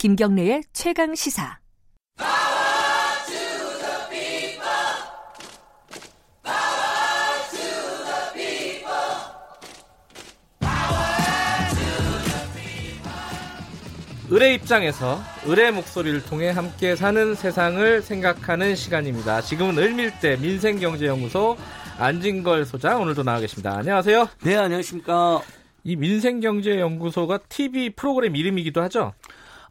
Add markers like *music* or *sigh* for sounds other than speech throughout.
김경래의 최강 시사. 을의 입장에서 을의 목소리를 통해 함께 사는 세상을 생각하는 시간입니다. 지금은 을밀대 민생경제연구소 안진걸 소장 오늘도 나와 계십니다. 안녕하세요. 네, 안녕하십니까. 이 민생경제연구소가 TV 프로그램 이름이기도 하죠.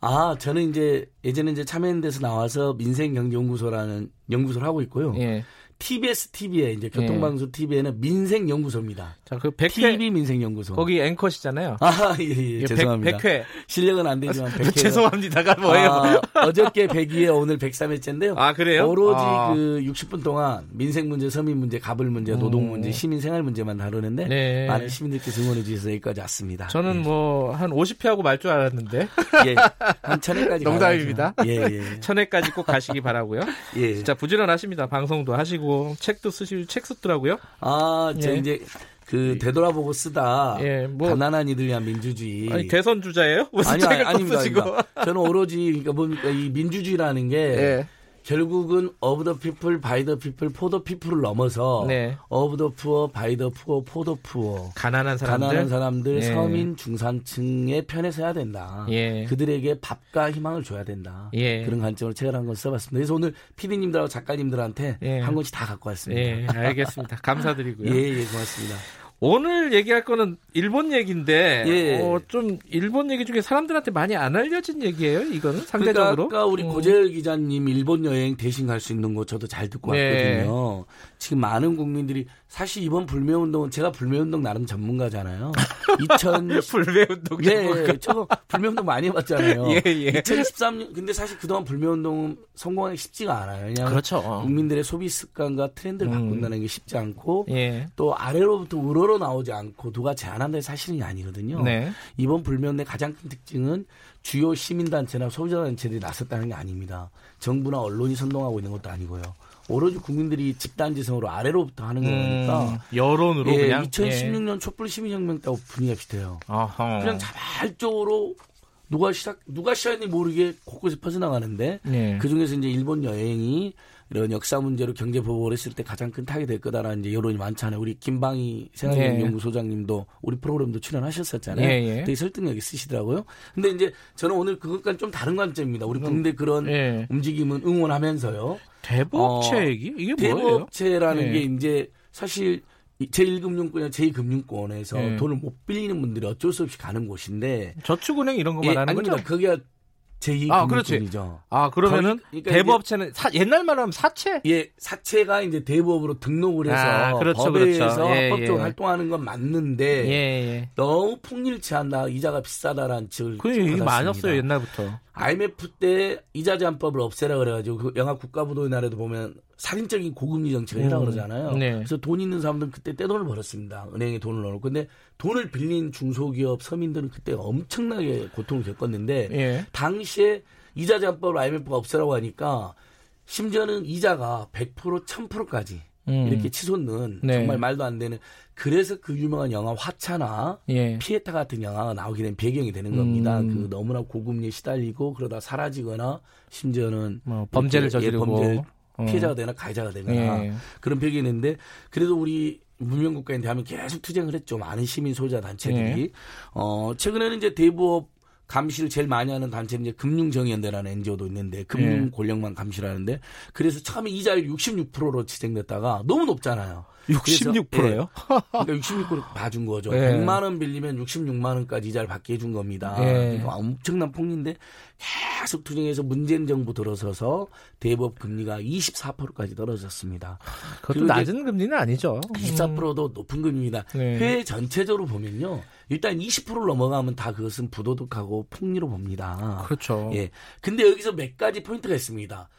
아, 저는 이제 예전에 이제 참여연대에서 나와서 민생경제연구소라는 연구소를 하고 있고요. 예. TBS TV에 이제 교통방송 TV에는 민생연구소입니다. 자, 그 100회 TV 민생연구소. 거기 앵커시잖아요. 아, 예, 예, 예, 죄송합니다. 100, 회 실력은 안 되지만 100회. 죄송합니다가 뭐예요? 아, 어저께 102회 오늘 103회째인데요. 아, 그래요? 오로지 아. 그 60분 동안 민생 문제, 서민 문제, 가불 문제, 노동 문제, 시민 생활 문제만 다루는데 네. 많은 시민들께서 응원해 주셔서 여기까지 왔습니다. 저는 뭐한 50회 하고 말 줄 알았는데 *laughs* 예, 한 천회까지 농담입니다. 가야죠. 예, 예. *laughs* 천회까지 꼭 가시기 바라고요. 예. 진짜 부지런하십니다. 방송도 하시고 책도 쓰시고 책 쓰더라고요. 아, 저 예. 이제 그 되돌아보고 쓰다 예, 뭐- 가난한 이들 위한 민주주의. 아니 대선 주자예요? 무슨 아니, 책을 아니, 또 아닙니다, 쓰시고? 아닙니다. 저는 오로지 그러니까 뭡니까 이 민주주의라는 게 예. 결국은 of the people, by the people, for the people을 넘어서 네. of the poor, by the poor, for the poor. 가난한 사람들. 가난한 사람들, 예. 서민, 중산층의 편에 서야 된다. 예. 그들에게 밥과 희망을 줘야 된다. 예. 그런 관점으로 책을 한 권 써봤습니다. 그래서 오늘 PD님들하고 작가님들한테 예. 한 권씩 다 갖고 왔습니다. 예, 알겠습니다. 감사드리고요. *laughs* 예, 예, 고맙습니다. 오늘 얘기할 거는 일본 얘기인데 예. 어, 좀 일본 얘기 중에 사람들한테 많이 안 알려진 얘기예요. 이거는 그러니까 상대적으로. 아까 우리 음. 고재열 기자님 일본 여행 대신 갈 수 있는 거 저도 잘 듣고 네. 왔거든요. 지금 많은 국민들이 사실 이번 불매 운동은 제가 불매 운동 나름 전문가잖아요. 2000 불매 운동 예, 저 불매 운동 많이 해봤잖아요. *laughs* 예, 예. 2013년 근데 사실 그동안 불매 운동은 성공하기 쉽지가 않아요. 왜냐하면 그렇죠. 국민들의 소비 습관과 트렌드를 음. 바꾼다는 게 쉽지 않고 예. 또 아래로부터 우러 러 나오지 않고 누가 제안한다는 사실이 아니거든요. 네. 이번 불매운동의 가장 큰 특징은 주요 시민단체나 소비자단체들이 나섰다는 게 아닙니다. 정부나 언론이 선동하고 있는 것도 아니고요. 오로지 국민들이 집단지성으로 아래로부터 하는 거니까 음, 여론으로 예, 그냥 2016년 촛불 시민혁명 때하고 분위기가 비슷해요. 예. 어허. 그냥 자발적으로 누가 시작 누가 시작했는지 모르게 곳곳에 퍼져나가는데 예. 그 중에서 이제 일본 여행이 이런 역사 문제로 경제 보복을 했을 때 가장 큰 타격이 될 거다라는 이제 여론이 많잖아요. 우리 김방희 생활연구소장님도 우리 프로그램도 출연하셨었잖아요. 예, 예. 되게 설득력 있으시더라고요. 근데 이제 저는 오늘 그것과는 좀 다른 관점입니다. 우리 국내 그런 예. 움직임은 응원하면서요. 대부업체 어, 얘기? 이게 뭐예요? 대부업체라는 예. 게 이제 사실 제1금융권이나 제2금융권에서 예. 돈을 못 빌리는 분들이 어쩔 수 없이 가는 곳인데 저축은행 이런 거 예, 말하는 아닙니다. 거죠? 거기가 제2금융권이죠. 아, 그렇지. 아, 그러면은 그러니까 대부업체는 사- 옛날 말로 하면 사채? 예, 사채가 이제 대부업으로 등록을 해서 아, 그렇죠, 법에 그렇죠. 의해서 예, 합법적으로 예. 활동하는 건 맞는데 예, 예. 너무 폭일치한다, 이자가 비싸다라는 측을 그 얘기. 많았어요, 옛날부터. IMF 때 이자 제한법을 없애라 그래가지고 그 영화 국가부도의 날에도 보면 살인적인 고금리 정책을 해라 음, 그러잖아요. 네. 그래서 돈 있는 사람들은 그때 떼돈을 벌었습니다. 은행에 돈을 넣어놓고. 근데 돈을 빌린 중소기업 서민들은 그때 엄청나게 고통을 겪었는데 예. 당시에 이자 제한법을 IMF가 없애라고 하니까 심지어는 이자가 100% 1000%까지 음. 이렇게 치솟는 네. 정말 말도 안 되는 그래서 그 유명한 영화 화차나 예. 피에타 같은 영화가 나오게 된 배경이 되는 겁니다. 음. 그 너무나 고금리에 시달리고 그러다 사라지거나 심지어는 뭐 범죄를 예, 저지르고. 범죄 어. 피해자가 되거나 가해자가 되거나 예. 그런 배경이 있는데 그래도 우리 문명국가인 대한민국 계속 투쟁을 했죠. 많은 시민 소유자 단체들이. 예. 어, 최근에는 이제 대부업 감시를 제일 많이 하는 단체는 이제 금융정의연대라는 NGO도 있는데 금융 예. 권력만 감시를 하는데 그래서 처음에 이자율 66%로 지정됐다가 너무 높잖아요. 66%요? 그러니까 66% 봐준 거죠. 예. 100만 원 빌리면 66만 원까지 이자를 받게 해준 겁니다. 예. 그러니까 엄청난 폭리인데 계속 투쟁해서 문재인 정부 들어서서 대법 금리가 24%까지 떨어졌습니다. 그것도 낮은 금리는 아니죠. 24%도 높은 금리입니다. 네. 회계 전체적으로 보면요. 일단 20%를 넘어가면 다 그것은 부도덕하고 폭리로 봅니다. 그렇죠. 예. 근데 여기서 몇 가지 포인트가 있습니다.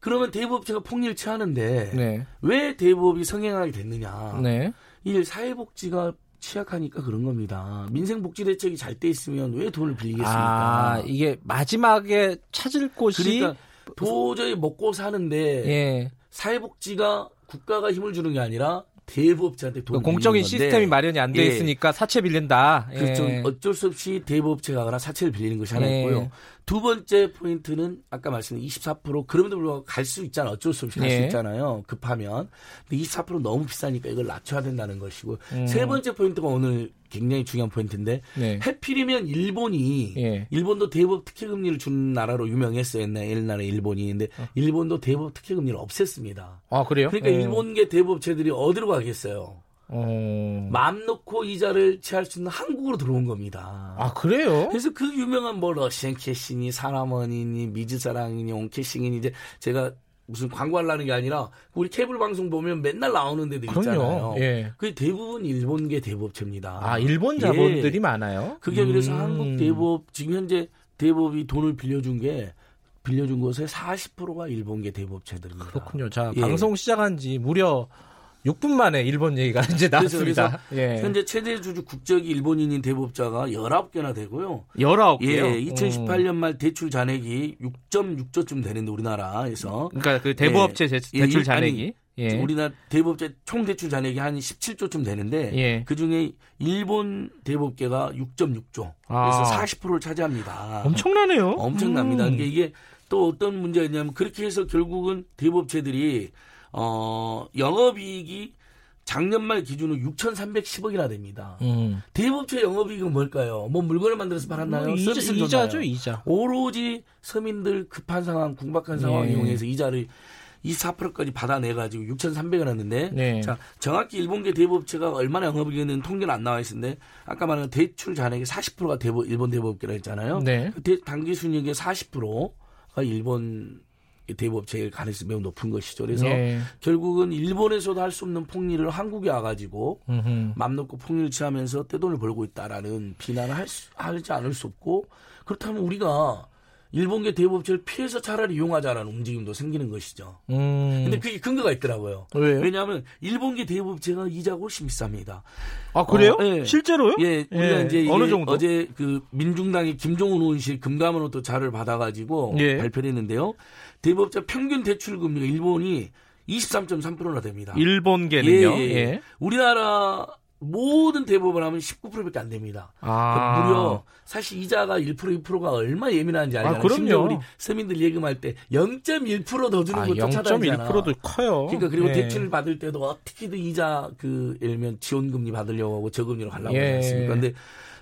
그러면 대부업체가 폭리를 취하는데 네. 왜 대부업이 성행하게 됐느냐? 네. 일 사회복지가 취약하니까 그런 겁니다. 민생복지 대책이 잘 돼 있으면 왜 돈을 빌리겠습니까? 아, 이게 마지막에 찾을 곳이 그러니까 도저히 먹고 사는데 예. 사회복지가 국가가 힘을 주는 게 아니라 대부업체한테 돈을 그 공적인 빌리는 건데 시스템이 마련이 안돼 예. 있으니까 사채 빌린다. 예. 그렇죠. 어쩔 수 없이 대부업체 가거나 사채를 빌리는 것이 하나 예. 있고요. 두 번째 포인트는 아까 말씀드린 24% 그럼에도 불구하고 갈 수 있잖아. 어쩔 수 없이 갈수 예. 있잖아요. 급하면. 근데 24% 너무 비싸니까 이걸 낮춰야 된다는 것이고. 음. 세 번째 포인트가 오늘 굉장히 중요한 포인트인데 네. 해필이면 일본이 예. 일본도 대법 특혜 금리를 주는 나라로 유명했어요. 옛날 옛날에 일본이. 근데 일본도 대법 특혜 금리를 없앴습니다. 아 그래요? 그러니까 어. 일본계 대법체들이 어디로 가겠어요? 어. 마음 놓고 이자를 취할 수 있는 한국으로 들어온 겁니다. 아 그래요? 그래서 그 유명한 뭐 러시안 캐싱이 사람원이니 미즈사랑이니 온캐싱이니 이제 제가 무슨 광고하려는 게 아니라 우리 케이블 방송 보면 맨날 나오는 데들 있잖아요. 예. 그게 대부분 일본계 대법체입니다. 아 일본 예. 자본들이 많아요. 그게 그래서 음. 한국 대법 지금 현재 대법이 돈을 빌려준 게 빌려준 곳의 40%가 일본계 대법체들입니다. 그렇군요. 자 예. 방송 시작한 지 무려 6분 만에 일본 얘기가 이제 나왔습니다. 예. 현재 최대 주주 국적이 일본인인 대법자가 19개나 되고요. 19개요. 예, 2018년 말 대출 잔액이 6.6조쯤 되는데 우리나라에서 그러니까 그 대부업체 대- 예, 대출 일- 잔액이 예. 우리나라 대법제 총 대출 잔액이 한 17조쯤 되는데 예. 그 중에 일본 대법계가 6.6조 아. 그래서 40%를 차지합니다. 엄청나네요. 엄청납니다. 음. 그러니까 이게 또 어떤 문제가 있냐면 그렇게 해서 결국은 대법체들이 어 영업이익이 작년 말 기준으로 6,310억이나 됩니다. 음. 대법체 영업이익은 뭘까요? 뭐 물건을 만들어서 팔았나요? 뭐 이자, 서비스를 이자죠, 줬나요? 이자. 오로지 서민들 급한 상황, 궁박한 상황 네. 이용해서 이자를 24%까지 받아내가지고 6,300원 했는데, 네. 자, 정확히 일본계 대법체가 얼마나 영업이익은 통계는 안 나와 있는데, 아까 말한 대출 잔액의 40%가 대법, 일본 대법계라 했잖아요. 네. 그 대- 단기 순이익의 40%가 일본 대법체의 가능성이 매우 높은 것이죠. 그래서 예. 결국은 일본에서도 할 수 없는 폭리를 한국에 와가지고 음흠. 맘 놓고 폭리를 취하면서 떼돈을 벌고 있다라는 비난을 할 수, 하지 않을 수 없고 그렇다면 우리가 일본계 대법체를 피해서 차라리 이용하자라는 움직임도 생기는 것이죠. 음. 근데 그게 근거가 있더라고요. 왜요? 왜냐하면 일본계 대법체가 이자가 훨씬 비쌉니다. 아 그래요? 어, 예. 실제로요? 예, 우리가 예. 이제 어느 정도? 어제 그 민중당의 김종훈 의원실 금감원으로 자료를 받아가지고 예. 발표를 했는데요. 대법자 평균 대출 금리가 일본이 23.3%나 됩니다. 일본계는요. 예, 예, 예. 우리나라 모든 대법원 하면 19%밖에 안 됩니다. 아. 그러니까 무려 사실 이자가 1% 2%가 얼마 예민한지 알잖아요. 아, 그럼요. 우리 서민들 예금할 때 0.1%더 주는 아, 거 쫓아다니잖아. 0.1%도 커요. 그러니까 그리고 예. 대출을 받을 때도 어떻게든 이자 그 예를 들면 지원금리 받으려고 하고 저금리로 가려고 예. 하지 않습니까? 근데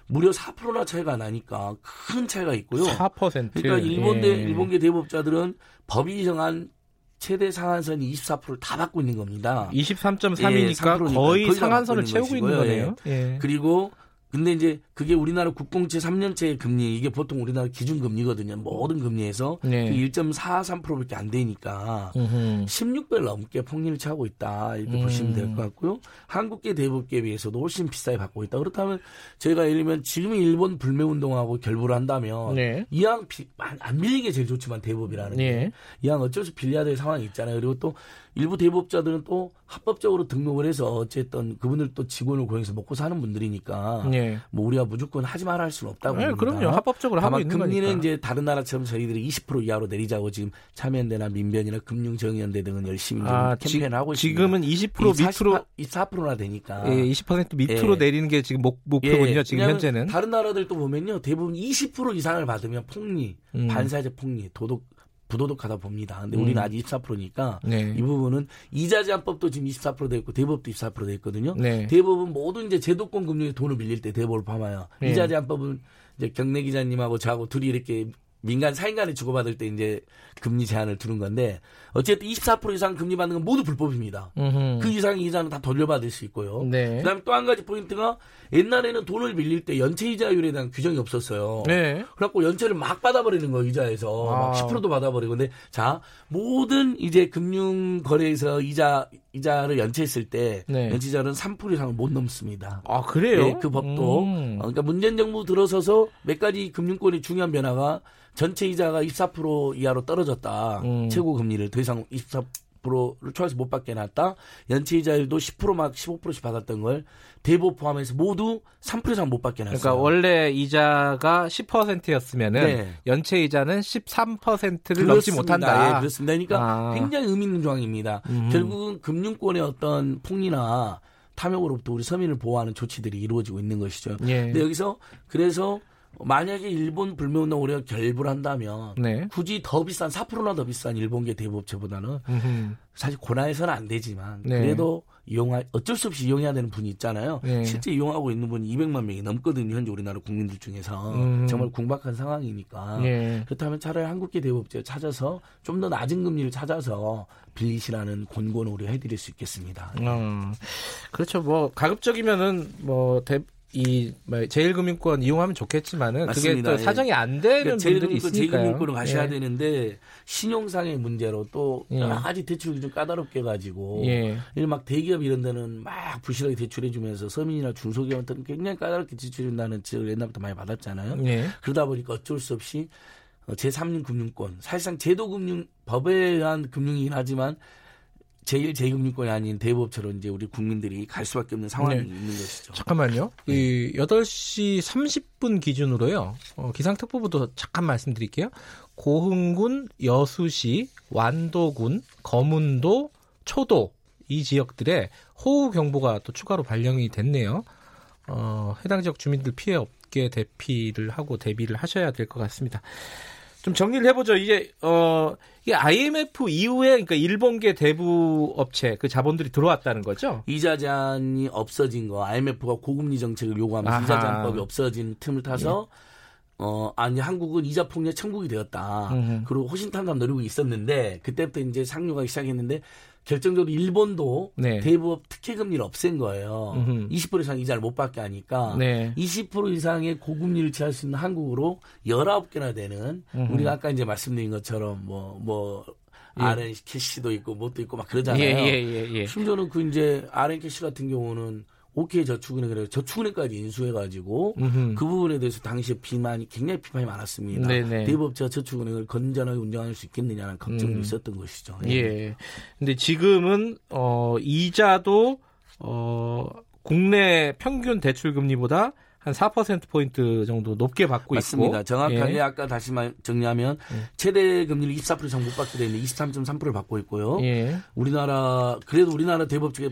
무려 4%나 차이가 나니까 큰 차이가 있고요. 4%. 그러니까 일본 대 예. 일본계 대법자들은 법이 정한 최대 상한선이 24%를 다 받고 있는 겁니다. 23.3이니까 예, 3%니까 거의 거의 다 상한선을 채우고 있는 있는 것이고요. 거네요. 예. 그리고 근데 이제 그게 우리나라 국공채 3년채 금리 이게 보통 우리나라 기준 금리거든요. 모든 금리에서 네. 그 1.43%밖에 안 되니까 음흠. 16배 넘게 폭리를 차고 있다 이렇게 음. 보시면 될 것 같고요. 한국계 대법계에 비해서도 훨씬 비싸게 받고 있다. 그렇다면 저희가 예를 들면 지금 일본 불매 운동하고 결부를 한다면 네. 이왕 비- 안- 안 빌리는 게 제일 좋지만 대법이라는 게 예. 이왕 어쩔 수 빌려야 될 상황이 있잖아요. 그리고 또 일부 대법자들은 또 합법적으로 등록을 해서 어쨌든 그분들 또 직원을 고용해서 먹고 사는 분들이니까 예. 뭐 우리가 무조건 하지 말아 할 수는 없다고 예, 봅니다. 그럼요. 합법적으로 하고 있는 금리는 거니까. 이제 다른 나라처럼 저희들이 20% 이하로 내리자고 지금 참여연대나 민변이나 금융정의연대 등은 열심히 좀 아, 캠페인 지, 하고 있습니다. 지금은 20% 밑으로 24%나 되니까. 예, 20% 밑으로 예. 내리는 게 지금 목, 목표군요. 예, 지금 현재는. 다른 나라들도 보면요. 대부분 20% 이상을 받으면 폭리, 음. 반사적 폭리, 도덕 부도덕하다 봅니다. 근데 음. 우리는 아직 24%니까 네. 이 부분은 이자 제한법도 지금 24%돼 있고 대법도 24%돼 있거든요. 네. 대법은 모든 이제 제도권 금융에 돈을 빌릴 때 대법을 포함하여 네. 이자 제한법은 이제 경례 기자님하고 저하고 둘이 이렇게 민간 사인 간에 주고받을 때 이제 금리 제한을 두는 건데 어쨌든 24% 이상 금리 받는 건 모두 불법입니다. 음흠. 그 이상의 이자는 다 돌려받을 수 있고요. 네. 그다음에 또 한 가지 포인트가 옛날에는 돈을 빌릴 때 연체 이자율에 대한 규정이 없었어요. 네. 그래갖고 연체를 막 받아버리는 거 이자에서 아. 막 10%도 받아버리고 근데 자 모든 이제 금융 거래에서 이자 이자를 연체했을 때 네. 연체 이자는 3% 이상을 못 넘습니다. 아, 그래요? 예, 그 법도 음. 어, 그러니까 문재인 정부 들어서서 몇 가지 금융권의 중요한 변화가 전체 이자가 24% 이하로 떨어졌다. 음. 최고 금리를 더 이상 24% 를 초과해서 못 받게 해놨다. 연체 이자율도 10%막 15%씩 받았던 걸 대법 포함해서 모두 3% 이상 못 받게 해놨어요. 그러니까 원래 이자가 10%였으면은 네. 연체 이자는 13%를 넘지 못한다. 예, 그렇습니다. 그러니까 아. 굉장히 의미 있는 조항입니다. 음. 결국은 금융권의 어떤 폭리나 탐욕으로부터 우리 서민을 보호하는 조치들이 이루어지고 있는 것이죠. 예. 근데 여기서 그래서 만약에 일본 불매운동 우리가 결부를 한다면 네. 굳이 더 비싼 4%나 더 비싼 일본계 대부업체보다는 음흠. 사실 고나해서는 안 되지만 네. 그래도 이용할 어쩔 수 없이 이용해야 되는 분이 있잖아요. 네. 실제 이용하고 있는 분이 200만 명이 넘거든요. 현재 우리나라 국민들 중에서 음. 정말 궁박한 상황이니까 예. 그렇다면 차라리 한국계 대부업체 찾아서 좀 더 낮은 금리를 찾아서 빌리시라는 권고는 우리가 해드릴 수 있겠습니다. 어, 그렇죠. 뭐 가급적이면은 뭐 대, 이 뭐, 제일금융권 이용하면 좋겠지만은 맞습니다. 그게 또 예. 사정이 안 되는 그러니까 분들이 제일금융권, 있으니까요. 제일금융권으로 가셔야 예. 되는데 신용상의 문제로 또 예. 여러 가지 대출이 좀 까다롭게 가지고 예. 막 대기업 이런 데는 막 부실하게 대출해 주면서 서민이나 중소기업한테는 굉장히 까다롭게 대출해준다는 지적을 옛날부터 많이 받았잖아요. 예. 그러다 보니까 어쩔 수 없이 어, 제3인 금융권 사실상 제도금융 법에 의한 금융이긴 하지만 제일 제금융권이 아닌 대부업체로 이제 우리 국민들이 갈 수밖에 없는 상황이 네. 있는 것이죠. 잠깐만요. 네. 이 8시 30분 기준으로요. 어, 기상특보부도 잠깐 말씀드릴게요. 고흥군, 여수시, 완도군, 거문도, 초도 이 지역들에 호우 경보가 또 추가로 발령이 됐네요. 어, 해당 지역 주민들 피해 없게 대피를 하고 대비를 하셔야 될 것 같습니다. 좀 정리를 해보죠. 이제 어 이게 IMF 이후에 그러니까 일본계 대부 업체 그 자본들이 들어왔다는 거죠. 이자 제한이 없어진 거, IMF가 고금리 정책을 요구하면서 아하. 이자 제한법이 없어진 틈을 타서 예. 어 아니 한국은 이자 폭력 천국이 되었다. 음흠. 그리고 호신탄담 노리고 있었는데 그때부터 이제 상류가 시작했는데 결정적으로 일본도 네. 대부업 특혜 금리를 없앤 거예요. 음흠. 20% 이상 이자를 못 받게 하니까 네. 20% 이상의 고금리를 취할 수 있는 한국으로 19개나 되는 음흠. 우리가 아까 이제 말씀드린 것처럼 뭐뭐 예. 러시앤캐시도 있고 뭣도 있고 막 그러잖아요. 예, 예, 예, 예. 심지어는 그 이제 러시앤캐시 같은 경우는 OK 저축은행이라 저축은행까지 인수해가지고 음흠. 그 부분에 대해서 당시에 비난이 굉장히 비판이 많았습니다. 네네. 대부업체가 저축은행을 건전하게 운영할 수 있겠느냐는 걱정도 음. 있었던 것이죠. 예. 근데 지금은 어 이자도 어 국내 평균 대출 금리보다 한 4% 포인트 정도 높게 받고 맞습니다. 있고. 정확하게 예. 아까 다시 말 정리하면 예. 최대 금리를 24% 이상 못 받게 되는데 23.3%를 받고 있고요. 예. 우리나라 그래도 우리나라 대법칙에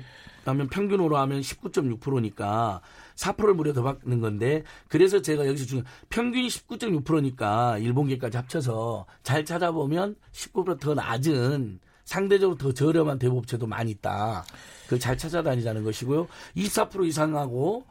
하면 평균으로 하면 19.6%니까 4%를 무려 더 받는 건데 그래서 제가 여기서 중요 평균이 19.6%니까 일본계까지 합쳐서 잘 찾아보면 19%더 낮은 상대적으로 더 저렴한 대법체도 많이 있다. 그걸 잘 찾아다니자는 것이고요. 24% 이상하고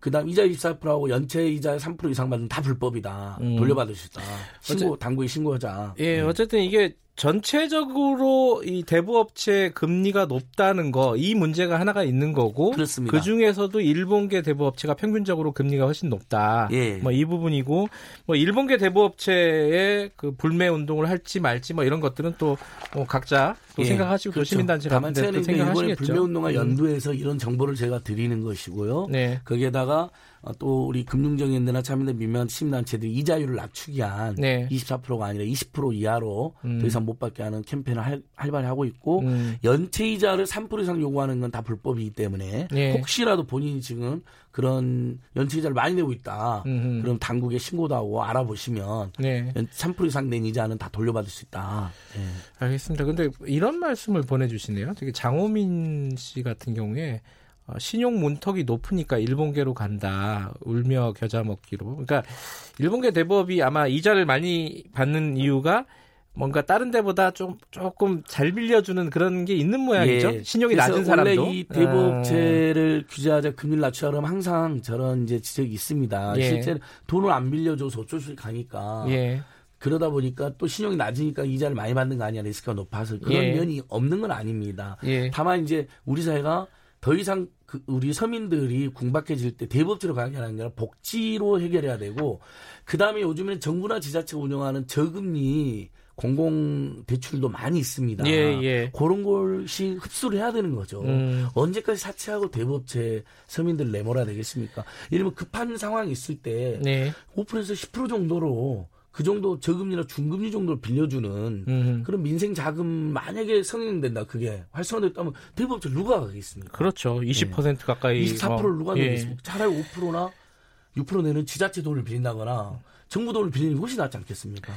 그다음 이자 24%하고 연체 이자 3% 이상 받으면 다 불법이다. 음. 돌려받을 수 있다. 신고 당국에 신고하자. 예, 어쨌든 이게 전체적으로 이 대부업체 금리가 높다는 거 이 문제가 하나가 있는 거고 그렇습니다. 그 중에서도 일본계 대부업체가 평균적으로 금리가 훨씬 높다. 예. 뭐이 부분이고 뭐 일본계 대부업체의 그 불매 운동을 할지 말지 뭐 이런 것들은 또 뭐 각자 또 예, 생각하시고 또 그렇죠. 시민단체 다만 같은 데또 생각하시겠죠. 불매 운동과 음. 연두해서 이런 정보를 제가 드리는 것이고요. 네. 거기에다가 어, 또 우리 금융정연대나 참여대 민간 시민단체들이 이자율을 낮추기 위한 네. 24%가 아니라 20% 이하로 음. 더 이상 못 받게 하는 캠페인을 할, 활발히 하고 있고 음. 연체 이자를 3% 이상 요구하는 건 다 불법이기 때문에 네. 혹시라도 본인이 지금 그런 연체 이자를 많이 내고 있다. 음흠. 그럼 당국에 신고도 하고 알아보시면 네. 3% 이상 낸 이자는 다 돌려받을 수 있다. 예. 알겠습니다. 근데 이런 말씀을 보내주시네요. 되게 장호민 씨 같은 경우에 어, 신용 문턱이 높으니까 일본계로 간다. 울며 겨자 먹기로. 그러니까 일본계 대법이 아마 이자를 많이 받는 이유가 뭔가 다른 데보다 좀 조금 잘 빌려주는 그런 게 있는 모양이죠. 예. 신용이 낮은 사람도. 원래 이 대부업체를 규제하자 금리를 낮추자 그러면 항상 저런 이제 지적이 있습니다. 예. 실제 돈을 안 빌려줘서 어쩔 수 없이 가니까 어, 예. 그러다 보니까 또 신용이 낮으니까 이자를 많이 받는 거 아니야 리스크가 높아서 그런 예. 면이 없는 건 아닙니다. 예. 다만 이제 우리 사회가 더 이상 그 우리 서민들이 궁박해질 때 대법제로 가는 게 아니라 복지로 해결해야 되고 그 다음에 요즘에는 정부나 지자체가 운영하는 저금리 공공 대출도 많이 있습니다. 예, 예. 그런 것이 흡수를 해야 되는 거죠. 음. 언제까지 사채하고 대법제 서민들 내몰아야 되겠습니까? 이러면 급한 상황이 있을 때 네. 5%에서 10% 정도로 그 정도 저금리나 중금리 정도를 빌려주는 음. 그런 민생 자금 만약에 성행된다 그게 활성화됐다면 대법제 누가 가겠습니까? 그렇죠. 20% 가까이. 24%를 누가 예. 내겠습니까? 차라리 5%나 6% 내는 지자체 돈을 빌린다거나 정부 돈을 빌리는 게 훨씬 낫지 않겠습니까?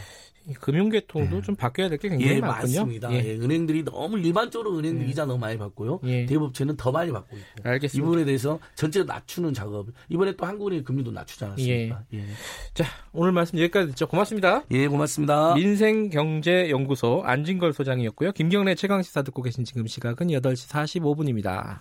이 금융계통도 좀 바뀌어야 될 게 굉장히 예, 많군요. 맞습니다. 예. 예, 은행들이 너무 일반적으로 은행들 예. 이자 너무 많이 받고요. 예. 대법체는 더 많이 받고 있고. 이 알겠습니다. 부분에 대해서 전체로 낮추는 작업. 이번에 또 한국은행 금리도 낮추지 않았습니까? 예. 자, 오늘 말씀 여기까지 듣죠. 고맙습니다. 예, 고맙습니다. 민생경제연구소 안진걸 소장이었고요. 김경래 최강시사 듣고 계신 지금 시각은 8시 45분입니다.